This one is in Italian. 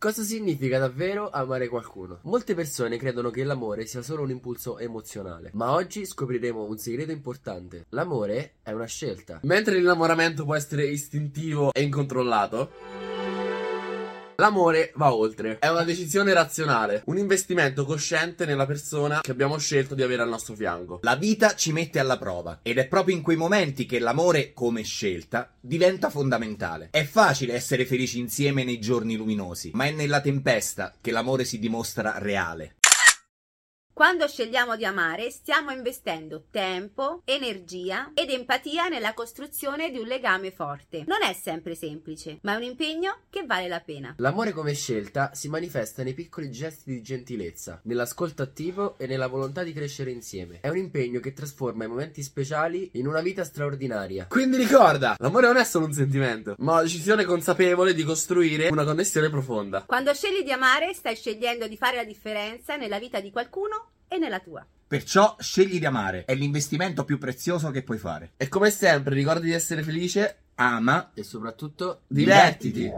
Cosa significa davvero amare qualcuno? Molte persone credono che l'amore sia solo un impulso emozionale, ma oggi scopriremo un segreto importante. L'amore è una scelta. Mentre l'innamoramento può essere istintivo e incontrollato, L'amore va oltre, è una decisione razionale, un investimento cosciente nella persona che abbiamo scelto di avere al nostro fianco. La vita ci mette alla prova ed è proprio in quei momenti che l'amore, come scelta, diventa fondamentale. È facile essere felici insieme nei giorni luminosi, ma è nella tempesta che l'amore si dimostra reale. Quando scegliamo di amare, stiamo investendo tempo, energia ed empatia nella costruzione di un legame forte. Non è sempre semplice, ma è un impegno che vale la pena. L'amore come scelta si manifesta nei piccoli gesti di gentilezza, nell'ascolto attivo e nella volontà di crescere insieme. È un impegno che trasforma i momenti speciali in una vita straordinaria. Quindi ricorda, l'amore non è solo un sentimento, ma una decisione consapevole di costruire una connessione profonda. Quando scegli di amare, stai scegliendo di fare la differenza nella vita di qualcuno e nella tua. Perciò scegli di amare, è l'investimento più prezioso che puoi fare. E come sempre, ricorda di essere felice, Ama e soprattutto divertiti.